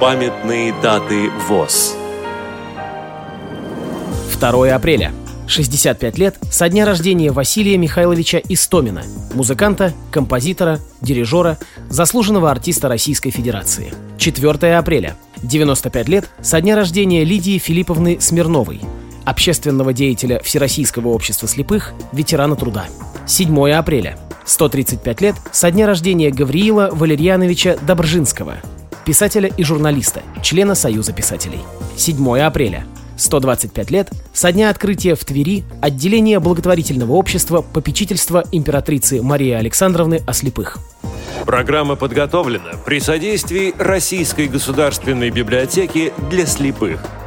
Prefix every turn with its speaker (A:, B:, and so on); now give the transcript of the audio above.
A: Памятные даты ВОЗ.
B: 2 апреля. 65 лет со дня рождения Василия Михайловича Истомина, музыканта, композитора, дирижера, заслуженного артиста Российской Федерации. 4 апреля. 95 лет со дня рождения Лидии Филипповны Смирновой, общественного деятеля Всероссийского общества слепых, ветерана труда. 7 апреля. 135 лет со дня рождения Гавриила Валерьяновича Добржинского, писателя и журналиста, члена Союза писателей. 7 апреля. 125 лет со дня открытия в Твери отделения благотворительного общества попечительства императрицы Марии Александровны о слепых.
A: Программа подготовлена при содействии Российской государственной библиотеки для слепых –